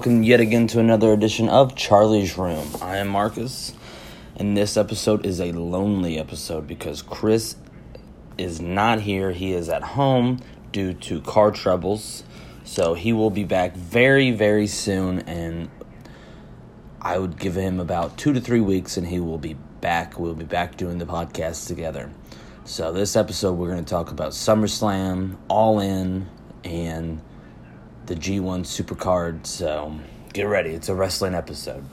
welcome yet again to another edition of Charlie's Room. I am Marcus, and this episode is a lonely episode because Chris is not here. He is at home due to car troubles, so he will be back very, very soon. And I would give him about two to three weeks, and he will be back. We'll be back doing the podcast together. So, this episode, we're going to talk about SummerSlam, All In, and the G1 Supercard. So get ready. It's a wrestling episode.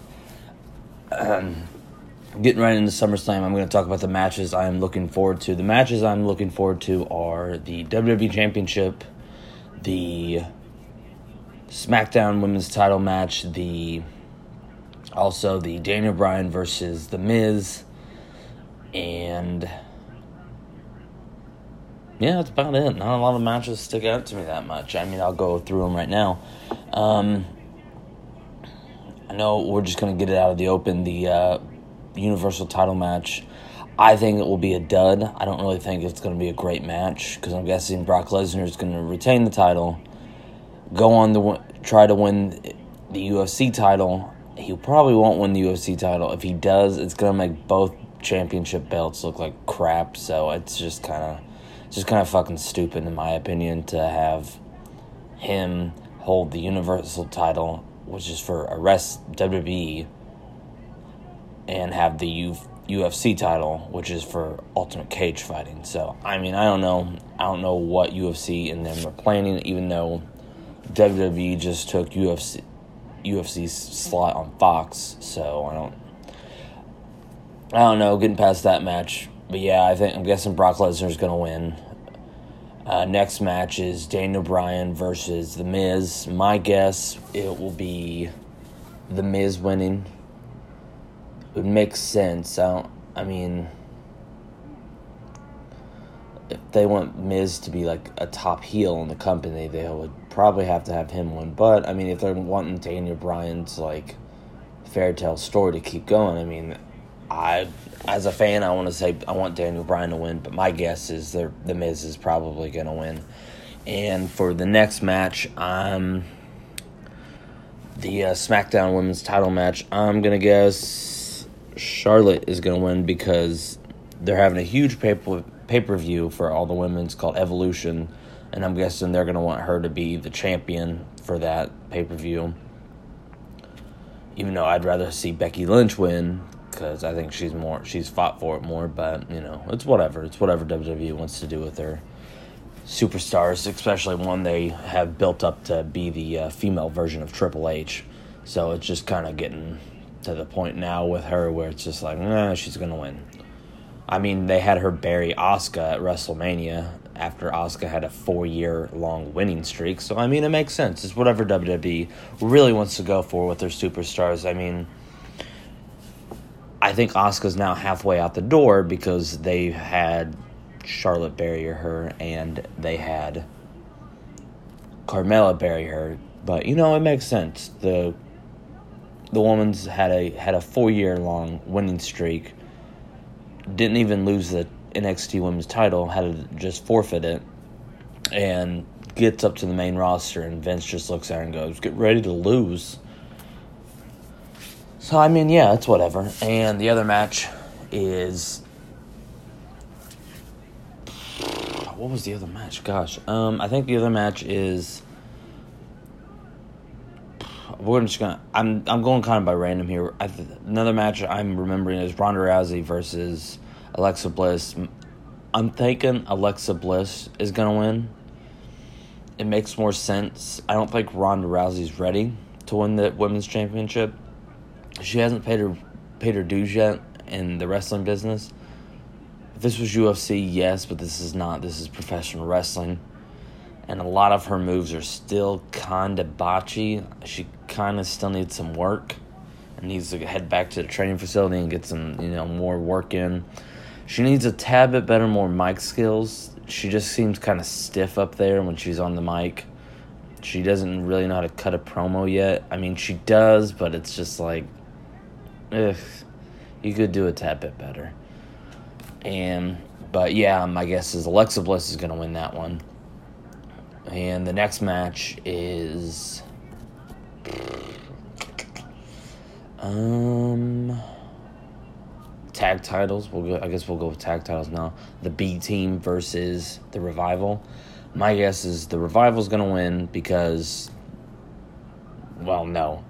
Um, getting right into SummerSlam, I'm going to talk about the matches I'm looking forward to. The matches I'm looking forward to are the WWE Championship, the SmackDown Women's Title match, the also the Daniel Bryan versus The Miz, and yeah, that's about it. Not a lot of matches stick out to me that much. I mean, I'll go through them right now. Um, I know we're just going to get it out of the open. The uh, Universal title match, I think it will be a dud. I don't really think it's going to be a great match because I'm guessing Brock Lesnar is going to retain the title, go on to try to win the UFC title. He probably won't win the UFC title. If he does, it's going to make both championship belts look like crap. So it's just kind of it's just kind of fucking stupid, in my opinion, to have him hold the Universal title, which is for arrest WWE, and have the UFC title, which is for Ultimate Cage fighting. So, I mean, I don't know. I don't know what UFC and them are planning, even though WWE just took UFC UFC's slot on Fox. So I don't. I don't know. Getting past that match but yeah, I think I'm guessing Brock Lesnar is going to win. Uh, next match is Daniel Bryan versus The Miz. My guess it will be The Miz winning. It would make sense. I don't. I mean, if they want Miz to be like a top heel in the company, they would probably have to have him win. But I mean, if they're wanting Daniel Bryan's like fairy tale story to keep going, I mean, I, as a fan, I want to say I want Daniel Bryan to win, but my guess is the the Miz is probably going to win. And for the next match, um, the uh, SmackDown Women's Title match, I'm gonna guess Charlotte is gonna win because they're having a huge pay pay per view for all the women's called Evolution, and I'm guessing they're gonna want her to be the champion for that pay per view. Even though I'd rather see Becky Lynch win because I think she's more she's fought for it more. But you know, it's whatever. It's whatever WWE wants to do with their superstars, especially one they have built up to be the uh, female version of Triple H. So it's just kind of getting to the point now with her where it's just like, nah, she's gonna win. I mean, they had her bury Asuka at WrestleMania after Asuka had a four year long winning streak. So I mean, it makes sense. It's whatever WWE really wants to go for with their superstars. I mean I think Asuka's now halfway out the door because they had Charlotte bury her and they had Carmella bury her. But you know, it makes sense. The the woman's had a had a four year long winning streak. Didn't even lose the NXT Women's title. Had to just forfeit it, and gets up to the main roster. And Vince just looks at her and goes, "Get ready to lose." So I mean, yeah, it's whatever. And the other match is what was the other match? Gosh, um, I think the other match is we're just gonna. I'm I'm going kind of by random here. I, another match I'm remembering is Ronda Rousey versus Alexa Bliss. I'm thinking Alexa Bliss is gonna win. It makes more sense. I don't think Ronda Rousey's ready to win the women's championship she hasn't paid her paid her dues yet in the wrestling business. If this was UFC, yes, but this is not. This is professional wrestling. And a lot of her moves are still kind of botchy. She kind of still needs some work and needs to head back to the training facility and get some, you know, more work in. She needs a tad bit better, more mic skills. She just seems kind of stiff up there when she's on the mic. She doesn't really know how to cut a promo yet. I mean, she does, but it's just like if you could do a tad bit better. And but yeah, my guess is Alexa Bliss is going to win that one. And the next match is Um, tag titles. We'll go. I guess we'll go with tag titles now. The B team versus the Revival. My guess is the Revival's gonna win because. Well, no,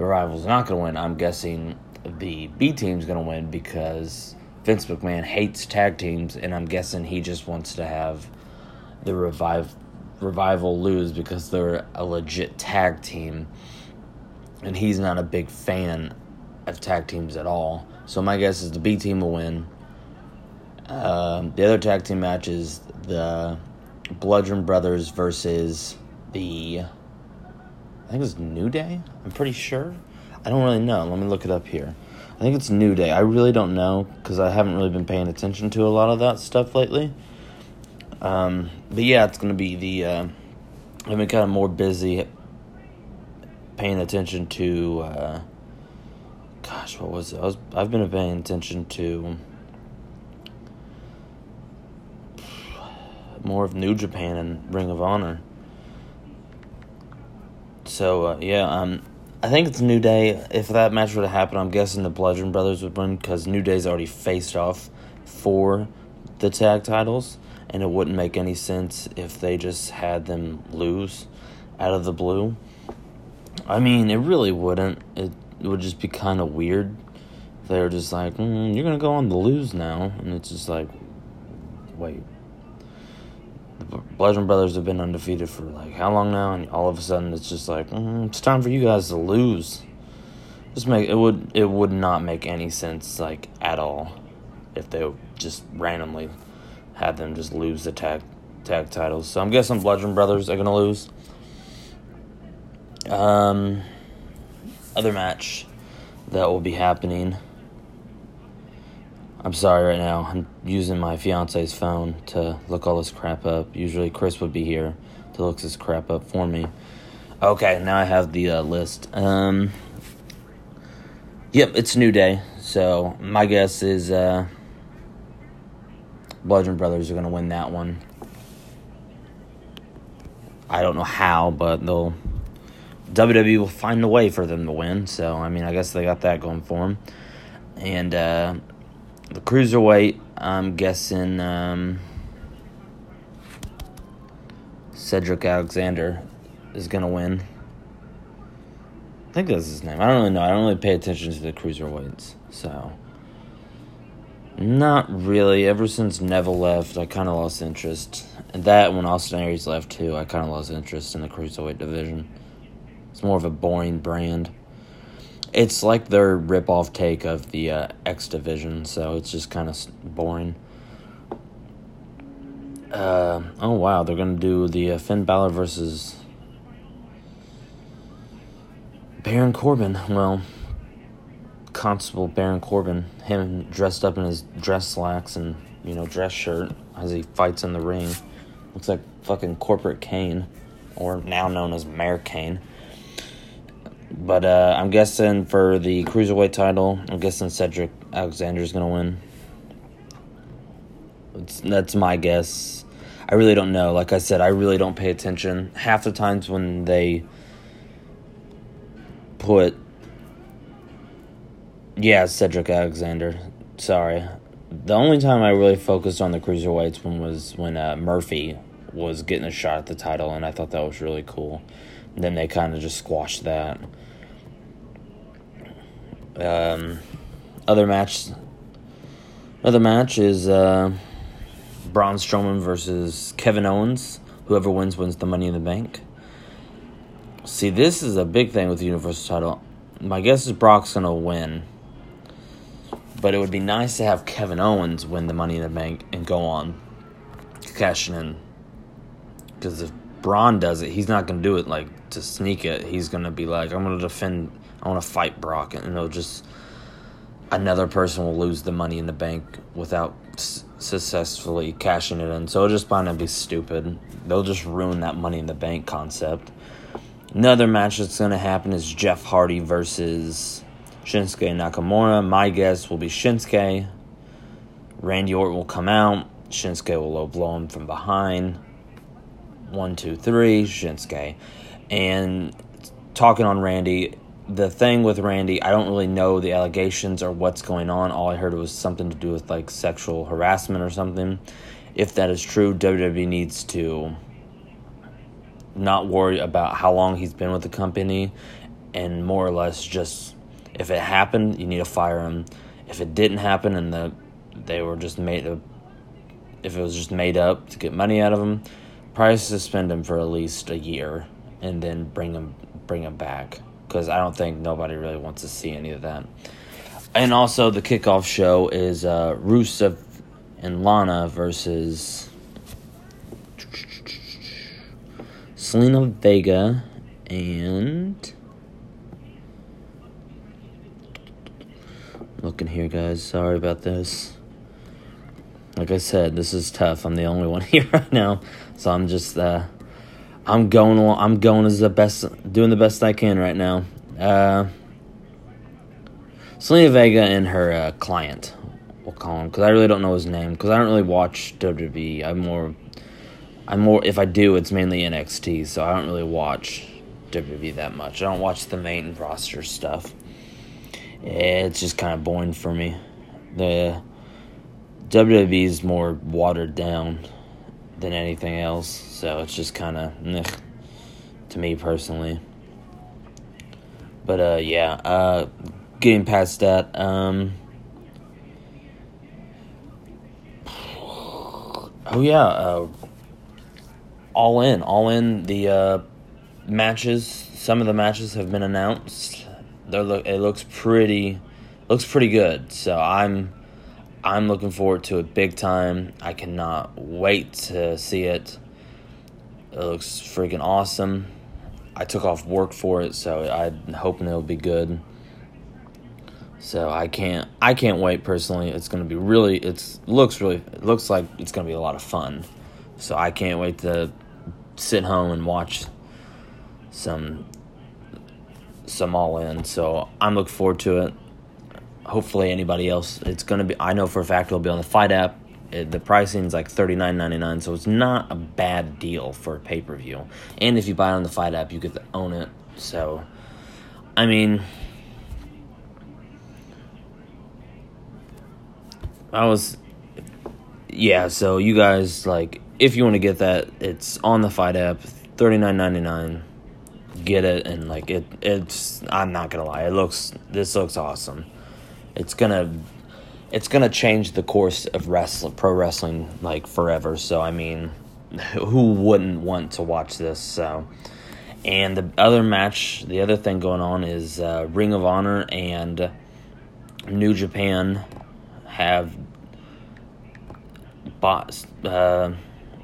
the Revival's not gonna win. I'm guessing the B team's gonna win because Vince McMahon hates tag teams, and I'm guessing he just wants to have the revive revival lose because they're a legit tag team, and he's not a big fan of tag teams at all. So my guess is the B team will win. Um, the other tag team match is the Bludgeon Brothers versus the I think it's New Day. I'm pretty sure. I don't really know. Let me look it up here. I think it's New Day. I really don't know because I haven't really been paying attention to a lot of that stuff lately. Um, but yeah, it's going to be the. Uh, I've been kind of more busy paying attention to. Uh, gosh, what was it? I was, I've been paying attention to more of New Japan and Ring of Honor. So uh, yeah, um, I think it's New Day. If that match were to happen, I'm guessing the Bludgeon Brothers would win because New Day's already faced off for the tag titles, and it wouldn't make any sense if they just had them lose out of the blue. I mean, it really wouldn't. It, would just be kind of weird. They were just like, mm, "You're gonna go on the lose now," and it's just like, wait. The Bludgeon Brothers have been undefeated for like how long now, and all of a sudden it's just like mm, it's time for you guys to lose. Just make it would it would not make any sense like at all if they just randomly had them just lose the tag tag titles. So I'm guessing Bludgeon Brothers are gonna lose. Um, other match that will be happening. I'm sorry right now. I'm using my fiance's phone to look all this crap up. Usually Chris would be here to look this crap up for me. Okay, now I have the uh, list. Um, yep, it's New Day. So my guess is uh, Bludgeon Brothers are going to win that one. I don't know how, but they'll WWE will find a way for them to win. So I mean, I guess they got that going for them. And uh, the cruiserweight, I'm guessing um, Cedric Alexander is going to win. I think that's his name. I don't really know. I don't really pay attention to the cruiserweights. So, not really. Ever since Neville left, I kind of lost interest. And that, when Austin Aries left too, I kind of lost interest in the cruiserweight division. It's more of a boring brand it's like their rip-off take of the uh, X division, so it's just kind of boring. Uh, oh wow, they're gonna do the uh, Finn Balor versus Baron Corbin. Well, Constable Baron Corbin, him dressed up in his dress slacks and you know dress shirt as he fights in the ring. Looks like fucking corporate Kane, or now known as Mayor Kane. But uh, I'm guessing for the cruiserweight title, I'm guessing Cedric Alexander is to win. It's, that's my guess. I really don't know. Like I said, I really don't pay attention. Half the times when they put. Yeah, Cedric Alexander. Sorry. The only time I really focused on the cruiserweights one was when uh, Murphy was getting a shot at the title, and I thought that was really cool. And then they kind of just squashed that. Um, other match. Other match is uh, Braun Strowman versus Kevin Owens. Whoever wins wins the Money in the Bank. See, this is a big thing with the Universal title. My guess is Brock's gonna win, but it would be nice to have Kevin Owens win the Money in the Bank and go on cashing in. Because if Braun does it, he's not gonna do it like to sneak it. He's gonna be like, I'm gonna defend I want to fight Brock, and it'll just another person will lose the money in the bank without s- successfully cashing it in. So it'll just find to be stupid. They'll just ruin that money in the bank concept. Another match that's going to happen is Jeff Hardy versus Shinsuke Nakamura. My guess will be Shinsuke. Randy Orton will come out. Shinsuke will low blow him from behind. One, two, three, Shinsuke. And talking on Randy, the thing with Randy, I don't really know the allegations or what's going on. All I heard was something to do with like sexual harassment or something. If that is true, WWE needs to not worry about how long he's been with the company and more or less just if it happened, you need to fire him. If it didn't happen and the they were just made if it was just made up to get money out of him, probably suspend him for at least a year and then bring him bring him back because I don't think nobody really wants to see any of that. And also, the kickoff show is uh, Rusev and Lana versus Zelina Vega and. Looking here, guys. Sorry about this. Like I said, this is tough. I'm the only one here right now, so I'm just uh, I'm going I'm going as the best, doing the best I can right now. Uh, Zelina Vega and her uh, client, we'll call him, because I really don't know his name, because I don't really watch WWE. I'm more, I'm more. If I do, it's mainly NXT, so I don't really watch WWE that much. I don't watch the main roster stuff. It's just kind of boring for me. The WWE is more watered down than anything else. So it's just kind of to me personally. But uh, yeah, uh, getting past that. Um, oh yeah, uh, all in, all in the uh, matches. Some of the matches have been announced. They look, it looks pretty, looks pretty good. So I'm I'm looking forward to it big time. I cannot wait to see it. It looks freaking awesome. I took off work for it, so I'm hoping it'll be good. So I can't I can't wait personally. It's gonna be really it's looks really it looks like it's gonna be a lot of fun. So I can't wait to sit home and watch some some all in. So I'm looking forward to it hopefully anybody else. It's gonna be. I know for a fact it'll be on the Fight app. It, the pricing is like thirty nine ninety nine, so it's not a bad deal for a pay per view. And if you buy it on the Fight app, you get to own it. So, I mean, I was, yeah. So you guys like, if you want to get that, it's on the Fight app, thirty nine ninety nine. Get it and like it. It's. I'm not gonna lie. It looks. This looks awesome it's gonna it's gonna change the course of wrestling, pro wrestling, like forever. So I mean, who wouldn't want to watch this? So, and the other match, the other thing going on is uh, Ring of Honor and New Japan have bought uh,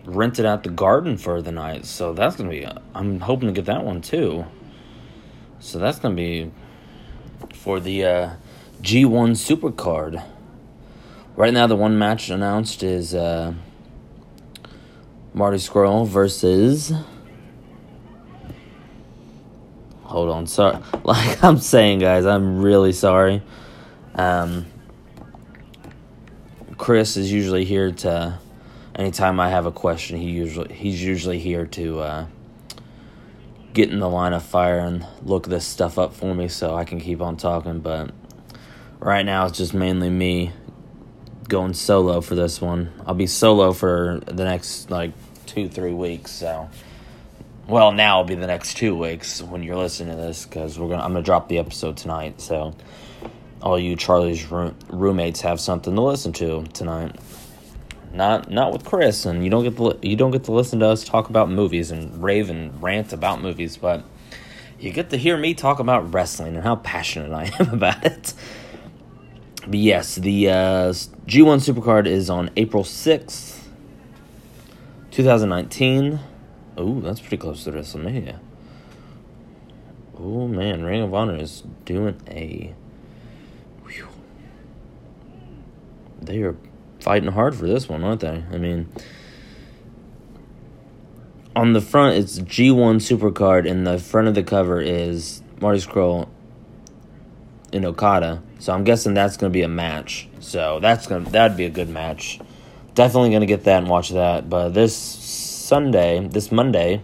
rented out the Garden for the night. So that's gonna be. I'm hoping to get that one too. So that's gonna be for the. Uh, G1 Supercard. Right now, the one match announced is uh, Marty Scurll versus. Hold on, sorry. Like I'm saying, guys, I'm really sorry. Um, Chris is usually here to. Anytime I have a question, he usually he's usually here to uh, get in the line of fire and look this stuff up for me so I can keep on talking. But right now it's just mainly me going solo for this one. I'll be solo for the next like two, three weeks. So, well, now it'll be the next two weeks when you're listening to this because we're gonna. I'm gonna drop the episode tonight. So, all you Charlie's room, roommates have something to listen to tonight. Not not with Chris, and you don't get to you don't get to listen to us talk about movies and rave and rant about movies, but you get to hear me talk about wrestling and how passionate I am about it. But yes, the uh, G1 Supercard is on April 6th, 2019. Oh, that's pretty close to WrestleMania. Oh man, Ring of Honor is doing a. Whew. They are fighting hard for this one, aren't they? I mean, on the front it's G1 Supercard, and the front of the cover is Marty Scurll in Okada. So I'm guessing that's going to be a match. So that's going to that'd be a good match. Definitely going to get that and watch that. But this Sunday, this Monday,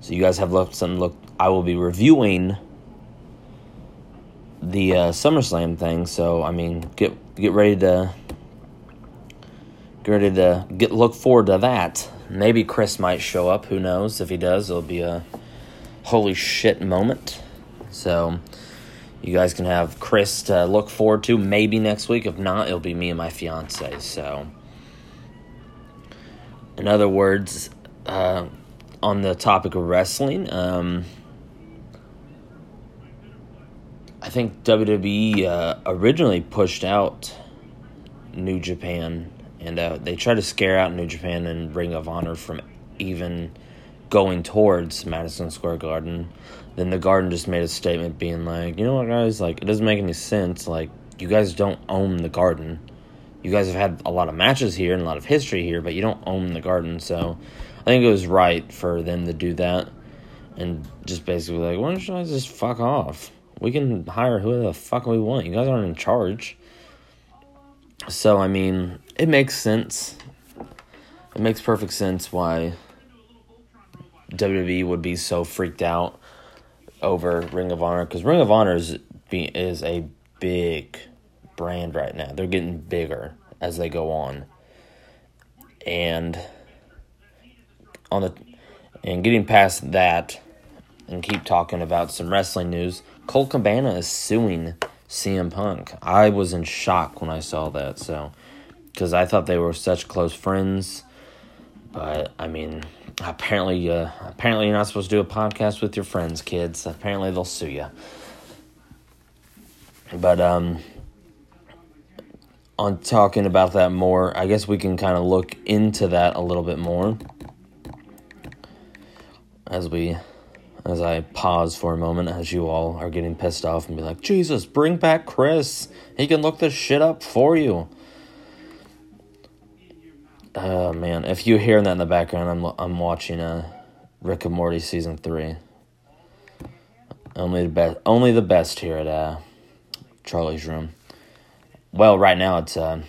so you guys have looked something look I will be reviewing the uh, SummerSlam thing. So I mean, get get ready to get ready to get look forward to that. Maybe Chris might show up. Who knows? If he does, it'll be a holy shit moment. So you guys can have Chris to look forward to maybe next week. If not, it'll be me and my fiance. So, in other words, uh, on the topic of wrestling, um, I think WWE uh, originally pushed out New Japan, and uh, they tried to scare out New Japan and Ring of Honor from even going towards Madison Square Garden. Then the Garden just made a statement being like, you know what, guys, like, it doesn't make any sense. Like, you guys don't own the Garden. You guys have had a lot of matches here and a lot of history here, but you don't own the Garden. So I think it was right for them to do that and just basically like, why don't you guys just fuck off? We can hire whoever the fuck we want. You guys aren't in charge. So, I mean, it makes sense. It makes perfect sense why WWE would be so freaked out over Ring of Honor because Ring of Honor is, is a big brand right now. They're getting bigger as they go on. And on the and getting past that and keep talking about some wrestling news. Colt Cabana is suing CM Punk. I was in shock when I saw that, so because I thought they were such close friends, but I mean, apparently, uh, apparently you're not supposed to do a podcast with your friends, kids. Apparently, they'll sue you. But um, on talking about that more, I guess we can kind of look into that a little bit more as we as I pause for a moment as you all are getting pissed off and be like, Jesus, bring back Chris. He can look this shit up for you. Oh man, if you hear that in the background, I'm I'm watching uh, Rick and Morty season three. Only the best, only the best here at uh, Charlie's room. Well, right now it's uh,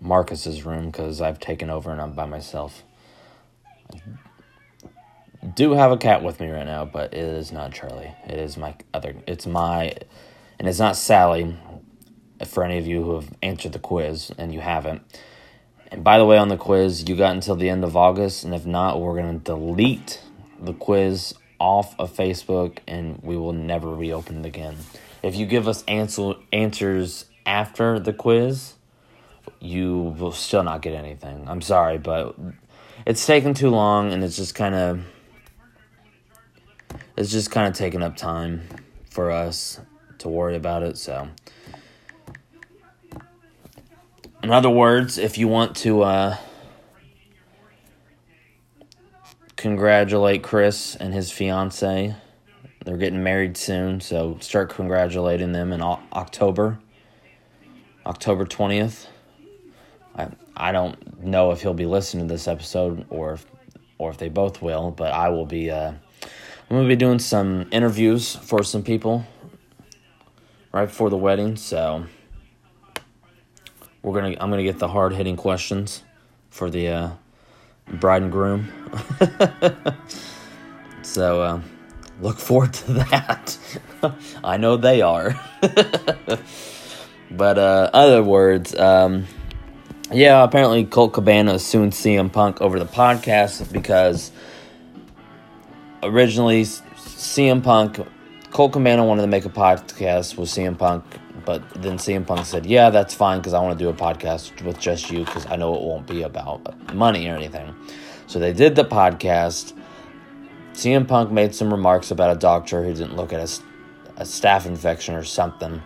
Marcus's room because I've taken over and I'm by myself do have a cat with me right now, but it is not Charlie. It is my other. It's my, and it's not Sally. For any of you who have answered the quiz and you haven't, and by the way, on the quiz, you got until the end of August, and if not, we're gonna delete the quiz off of Facebook, and we will never reopen it again. If you give us answer answers after the quiz, you will still not get anything. I'm sorry, but it's taken too long, and it's just kind of it's just kind of taking up time for us to worry about it. So, in other words, if you want to uh, congratulate Chris and his fiance, they're getting married soon. So, start congratulating them in October, October 20th. I, I don't know if he'll be listening to this episode or if, or if they both will, but I will be. Uh, I'm gonna be doing some interviews for some people right before the wedding, so we're gonna I'm gonna get the hard hitting questions for the uh, bride and groom. so uh, look forward to that. I know they are. but uh, other words, um, yeah, apparently Colt Cabana is suing CM Punk over the podcast because originally CM Punk, Colt Cabana wanted to make a podcast with CM Punk, but then CM Punk said, "Yeah, that's fine because I want to do a podcast with just you because I know it won't be about money or anything." So they did the podcast. CM Punk made some remarks about a doctor who didn't look at a, a staph infection or something,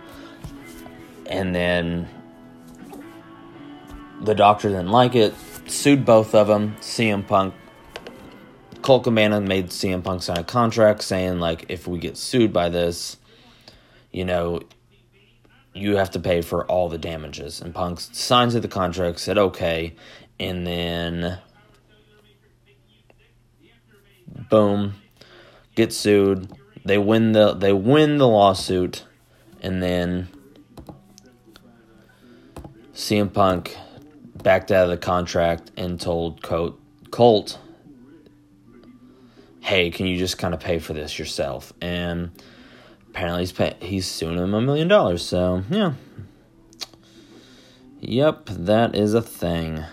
and then the doctor didn't like it, sued both of them. CM Punk Colt Cabana made CM Punk sign a contract saying like if we get sued by this, you know, you have to pay for all the damages. And Punk signs the contract, said okay, and then boom, get sued. They win the they win the lawsuit, and then CM Punk backed out of the contract and told Colt Colt hey, can you just kind of pay for this yourself? And apparently he's pay, he's suing him a million dollars. So yeah, yep, that is a thing.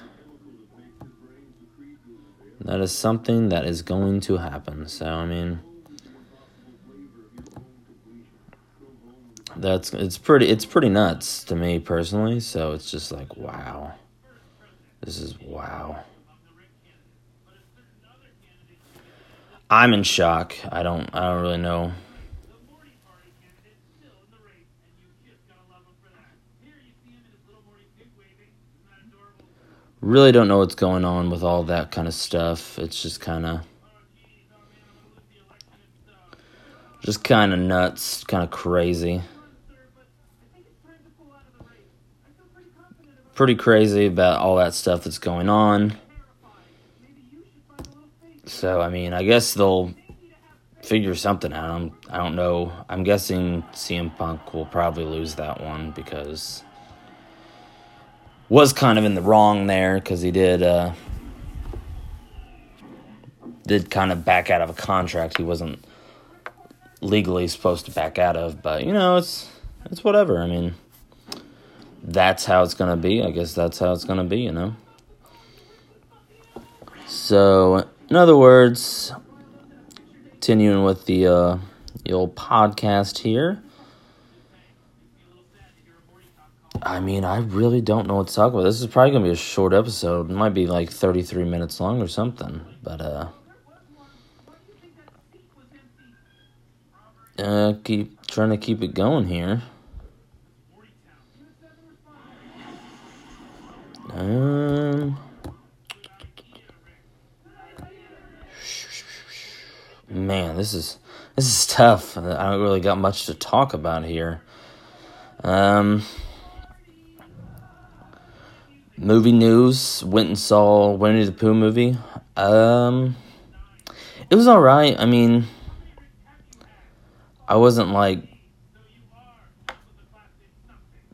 That is something that is going to happen. So I mean. That's it's pretty it's pretty nuts to me personally, so it's just like wow. This is wow. I'm in shock. I don't I don't really know. Really don't know what's going on with all that kind of stuff. It's just kind of just kind of nuts, kind of crazy. Pretty crazy about all that stuff that's going on. So I mean, I guess they'll figure something out. I don't know. I'm guessing CM Punk will probably lose that one because was kind of in the wrong there because he did uh, did kind of back out of a contract he wasn't legally supposed to back out of. But you know, it's it's whatever. I mean, that's how it's gonna be. I guess that's how it's gonna be. You know. So in other words, continuing with the, uh, the old podcast here. I mean, I really don't know what to talk about. This is probably to be a short episode. It might be like 33 minutes long or something. But, uh, uh keep trying to keep it going here. Um, man, this is this is tough. I don't really got much to talk about here. Um, movie news. Went and saw Winnie the Pooh movie. Um, it was all right. I mean, I wasn't like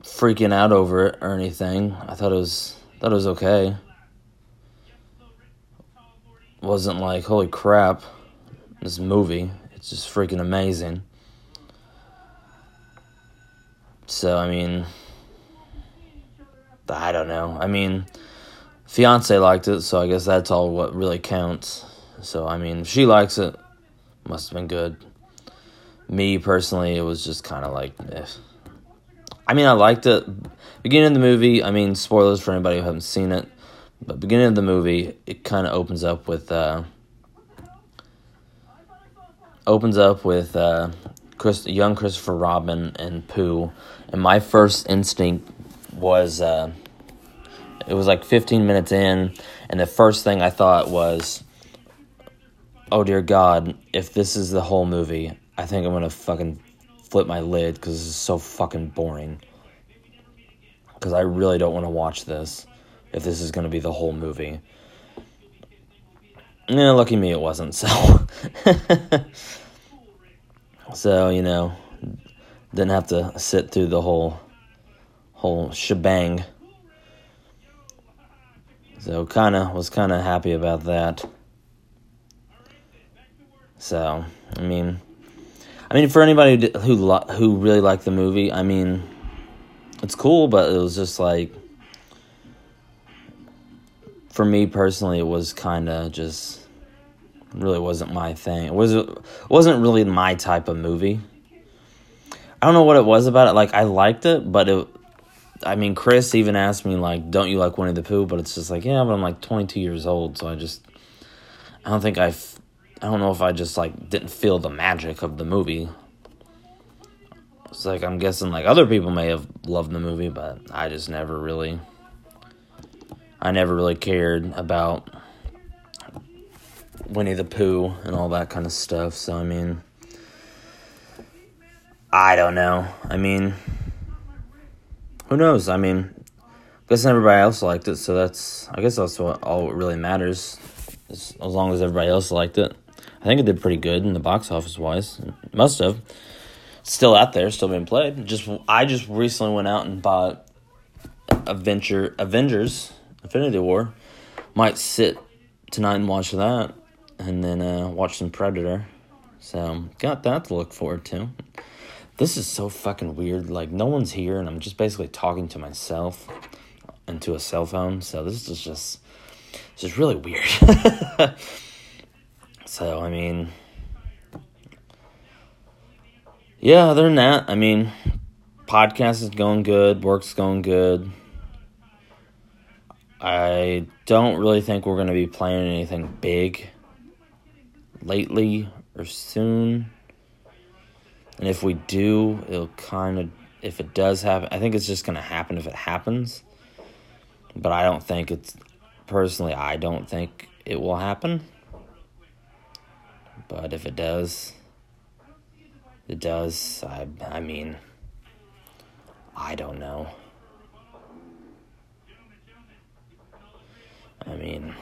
freaking out over it or anything. I thought it was thought it was okay. Wasn't like holy crap this movie. It's just freaking amazing. So, I mean, I don't know. I mean, fiance liked it, so I guess that's all what really counts. So, I mean, if she likes it, must have been good. Me personally, it was just kind of like, eh. I mean, I liked it. Beginning of the movie, I mean, spoilers for anybody who hasn't seen it, but beginning of the movie, it kind of opens up with uh, opens up with uh, Chris, young Christopher Robin and Pooh, and my first instinct was uh, it was like 15 minutes in, and the first thing I thought was, "Oh dear God, if this is the whole movie, I think I'm gonna fucking flip my lid because this is so fucking boring." Because I really don't want to watch this if this is gonna be the whole movie. Yeah, lucky me, it wasn't. So, so you know, didn't have to sit through the whole whole shebang. So, kind of was kind of happy about that. So, I mean, I mean, for anybody who who really liked the movie, I mean, it's cool, but it was just like for me personally, it was kind of just really wasn't my thing. It was it wasn't really my type of movie. I don't know what it was about it. Like I liked it, but it. I mean, Chris even asked me like, "Don't you like Winnie the Pooh?" But it's just like, yeah, but I'm like 22 years old, so I just, I don't think I, I don't know if I just like didn't feel the magic of the movie. It's like I'm guessing like other people may have loved the movie, but I just never really I never really cared about Winnie the Pooh and all that kind of stuff. So, I mean, I don't know. I mean, who knows? I mean, I guess everybody else liked it, so that's, I guess that's what all really matters. As, as long as everybody else liked it. I think it did pretty good in the box office wise. It must have. still out there, still being played. Just I just recently went out and bought Avenger Avengers Infinity War. Might sit tonight and watch that, and then uh, watch some Predator. So got that to look forward to. This is so fucking weird. Like, no one's here, and I'm just basically talking to myself into a cell phone. So this is just, this is really weird. so, I mean, yeah, other than that, I mean, podcast is going good, work's going good. I don't really think we're going to be playing anything big lately or soon. And if we do, it'll kind of, if it does happen, I think it's just going to happen if it happens. But I don't think it's, personally, I don't think it will happen. But if it does, it does. I, I mean, I don't know. I mean,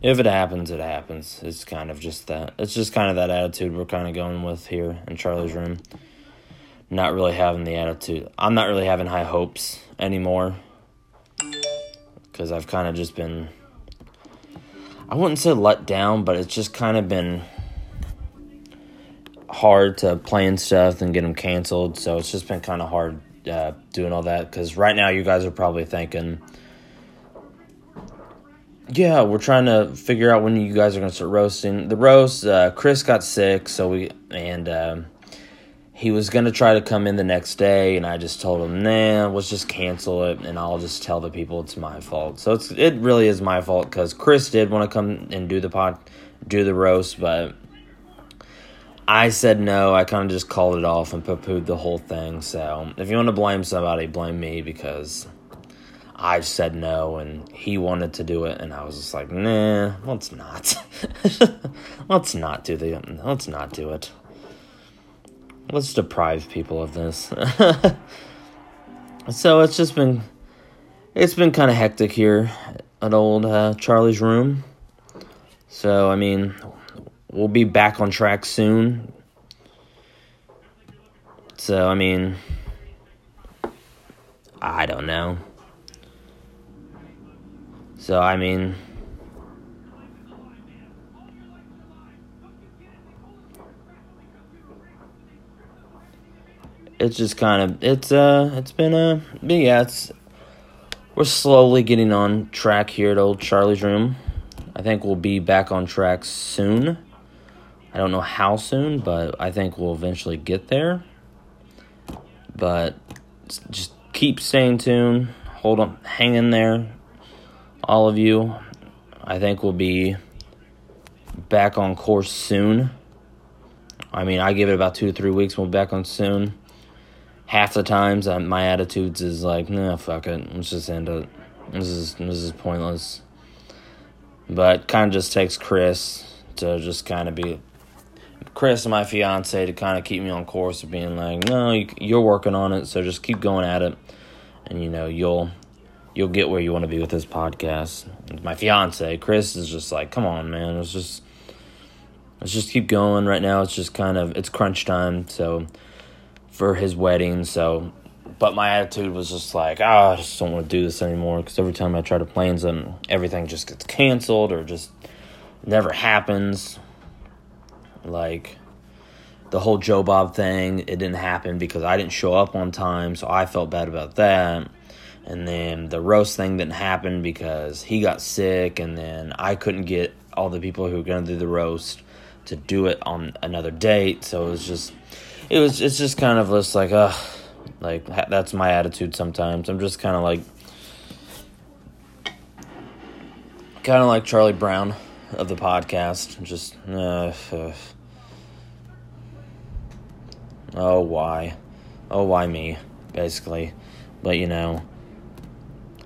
if it happens, it happens. It's kind of just that. It's just kind of that attitude we're kind of going with here in Charlie's room. Not really having the attitude. I'm not really having high hopes anymore. Because I've kind of just been. I wouldn't say let down, but it's just kind of been hard to plan stuff and get them canceled. So it's just been kind of hard uh, doing all that. Because right now, you guys are probably thinking yeah, we're trying to figure out when you guys are to start roasting. The roast, uh, Chris got sick, so we and um, he was to try to come in the next day, and I just told him, nah, let's just cancel it, and I'll just tell the people it's my fault. So it's it really is my fault because Chris did want to come and do the pod, do the roast, but I said no. I kind of just called it off and poo pooed the whole thing. So if you want to blame somebody, blame me because I said no and he wanted to do it and I was just like, nah, let's not. let's not do the let's not do it. Let's deprive people of this. so it's just been it's been kind of hectic here at old uh, Charlie's room. So I mean, we'll be back on track soon. So I mean, I don't know. So, I mean, it's just kind of it's uh it's been a uh, yeah it's we're slowly getting on track here at old Charlie's room. I think we'll be back on track soon. I don't know how soon, but I think we'll eventually get there. But just keep staying tuned. Hold on, hang in there all of you. I think we'll be back on course soon. I mean, I give it about two to three weeks. We'll be back on soon. Half the times, uh, my attitudes is like, nah, fuck it. Let's just end it. This is this is pointless. But kind of just takes Chris to just kind of be Chris, my fiance, to kind of keep me on course of being like, no, you, are working on it, so just keep going at it, and you know you'll you'll get where you want to be with this podcast. My fiance, Chris, is just like, come on, man. Let's just let's just keep going. Right now, it's just kind of it's crunch time. So for his wedding, so. But my attitude was just like, oh, I just don't want to do this anymore because every time I try to plan something, everything just gets canceled or just never happens. Like the whole Joe Bob thing, it didn't happen because I didn't show up on time, so I felt bad about that and then the roast thing didn't happen because he got sick and then i couldn't get all the people who were going to do the roast to do it on another date. So it was just it was it's just kind of just like uh like that's my attitude sometimes. I'm just kind of like kind of like charlie brown of the podcast. Just uh, uh, oh why? Oh why me basically. But you know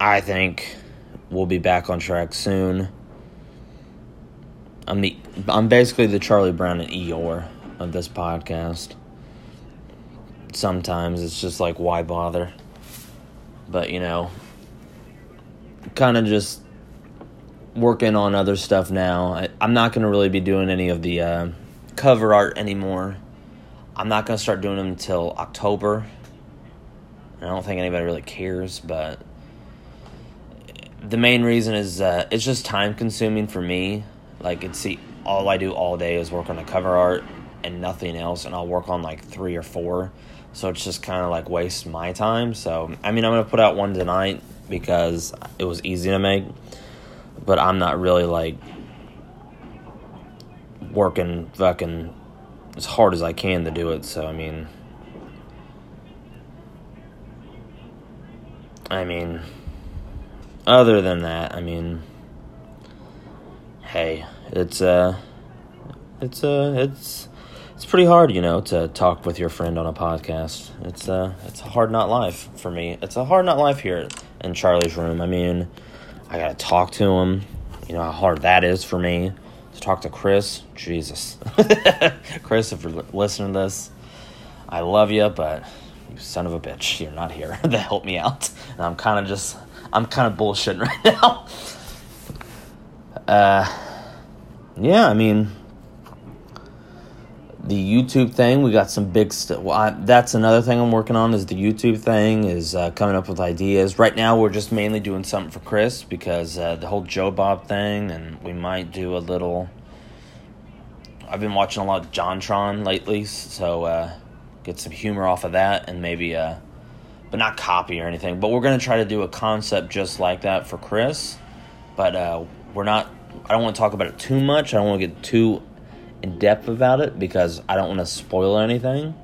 I think we'll be back on track soon. I'm the I'm basically the Charlie Brown and Eeyore of this podcast. Sometimes it's just like why bother? But you know, kind of just working on other stuff now. I, am not to really be doing any of the uh, cover art anymore. I'm not to start doing them until October. I don't think anybody really cares, but the main reason is uh, it's just time consuming for me. Like it's all I do all day is work on the cover art and nothing else, and I'll work on like three or four. So it's just kind of like waste my time. So, I mean, I'm to put out one tonight because it was easy to make, but I'm not really like working fucking as hard as I can to do it. So, I mean, I mean, other than that, I mean, hey, it's uh, it's uh, it's it's pretty hard, you know, to talk with your friend on a podcast. It's uh, it's a hard not life for me. It's a hard not life here in Charlie's room. I mean, I gotta talk to him. You know how hard that is for me to talk to Chris. Jesus, Chris, if you're listening to this, I love you, but you son of a bitch, you're not here to help me out. And I'm kind of just, I'm kind of bullshitting right now. Uh, yeah, I mean, the YouTube thing, we got some big stuff. Well, that's another thing I'm working on is the YouTube thing is uh, coming up with ideas. Right now, we're just mainly doing something for Chris because uh, the whole Joe Bob thing, and we might do a little. I've been watching a lot of JonTron lately, so uh, get some humor off of that, and maybe, uh, but not copy or anything. But we're gonna try to do a concept just like that for Chris, but uh, we're not. I don't want to talk about it too much. I don't want to get too in depth about it because I don't want to spoil anything.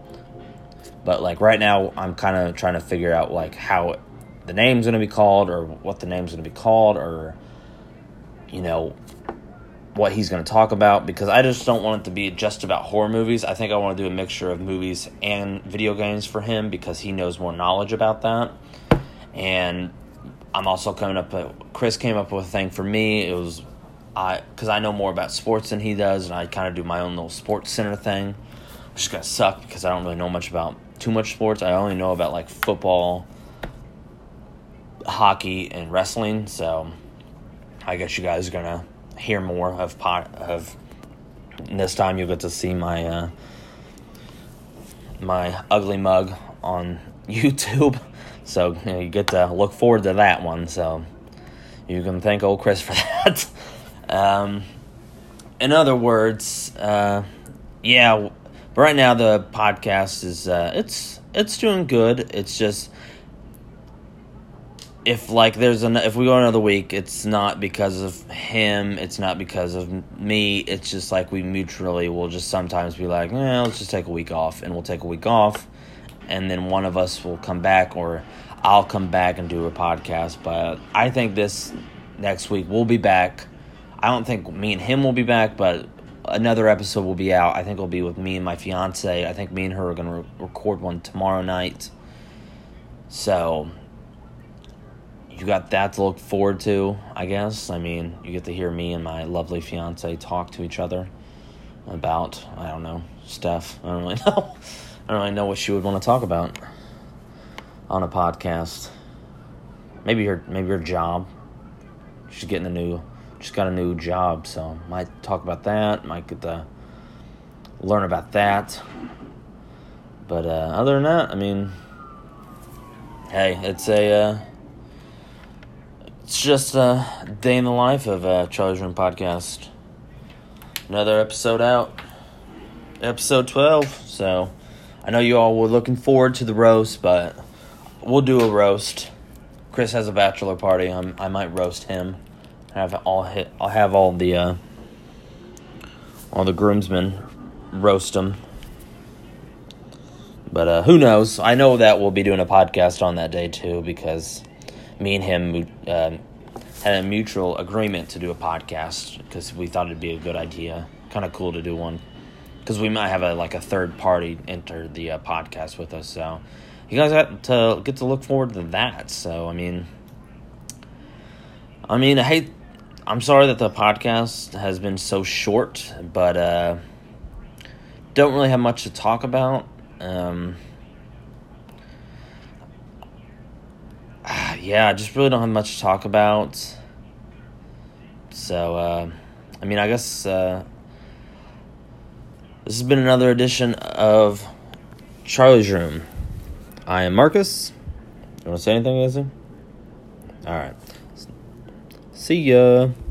But like right now, I'm kind of trying to figure out like how the name's to be called or what the name's to be called or you know what he's going to talk about because I just don't want it to be just about horror movies. I think I want to do a mixture of movies and video games for him because he knows more knowledge about that. And I'm also coming up. Uh, Chris came up with a thing for me. It was I because I know more about sports than he does, and I kind of do my own little sports center thing, which is gonna suck because I don't really know much about too much sports. I only know about like football, hockey, and wrestling. So I guess you guys are gonna hear more of pot of. this time you'll get to see my uh, my ugly mug on YouTube. So you, know, you get to look forward to that one. So you can thank old Chris for that. Um, in other words, uh, yeah, but right now the podcast is uh, it's it's doing good. It's just if like there's an if we go another week, it's not because of him. It's not because of me. It's just like we mutually will just sometimes be like, eh, let's just take a week off, and we'll take a week off, and then one of us will come back, or I'll come back and do a podcast. But I think this next week we'll be back I don't think me and him will be back, but another episode will be out. I think it'll be with me and my fiance. I think me and her are to re- record one tomorrow night. So you got that to look forward to, I guess. I mean, you get to hear me and my lovely fiance talk to each other about, I don't know, stuff. I don't really know. I don't really know what she would want to talk about on a podcast. Maybe her maybe her job. She's getting a new just got a new job, so might talk about that. Might get to learn about that. But uh, other than that, I mean, hey, it's a uh, it's just a day in the life of uh, Charlie's Room podcast. Another episode out, episode twelve. So I know you all were looking forward to the roast, but we'll do a roast. Chris has a bachelor party. I'm, I might roast him have all hit. I'll have all the uh, all the groomsmen roast him. But uh, who knows? I know that we'll be doing a podcast on that day too because me and him uh, had a mutual agreement to do a podcast because we thought it'd be a good idea. Kind of cool to do one because we might have a like a third party enter the uh, podcast with us. So you guys got to get to look forward to that. So I mean, I mean, I hate I'm sorry that the podcast has been so short, but uh, don't really have much to talk about. Um, yeah, I just really don't have much to talk about. So, uh, I mean, I guess uh, this has been another edition of Charlie's Room. I am Marcus. You want to say anything, Izzy? All right. See ya.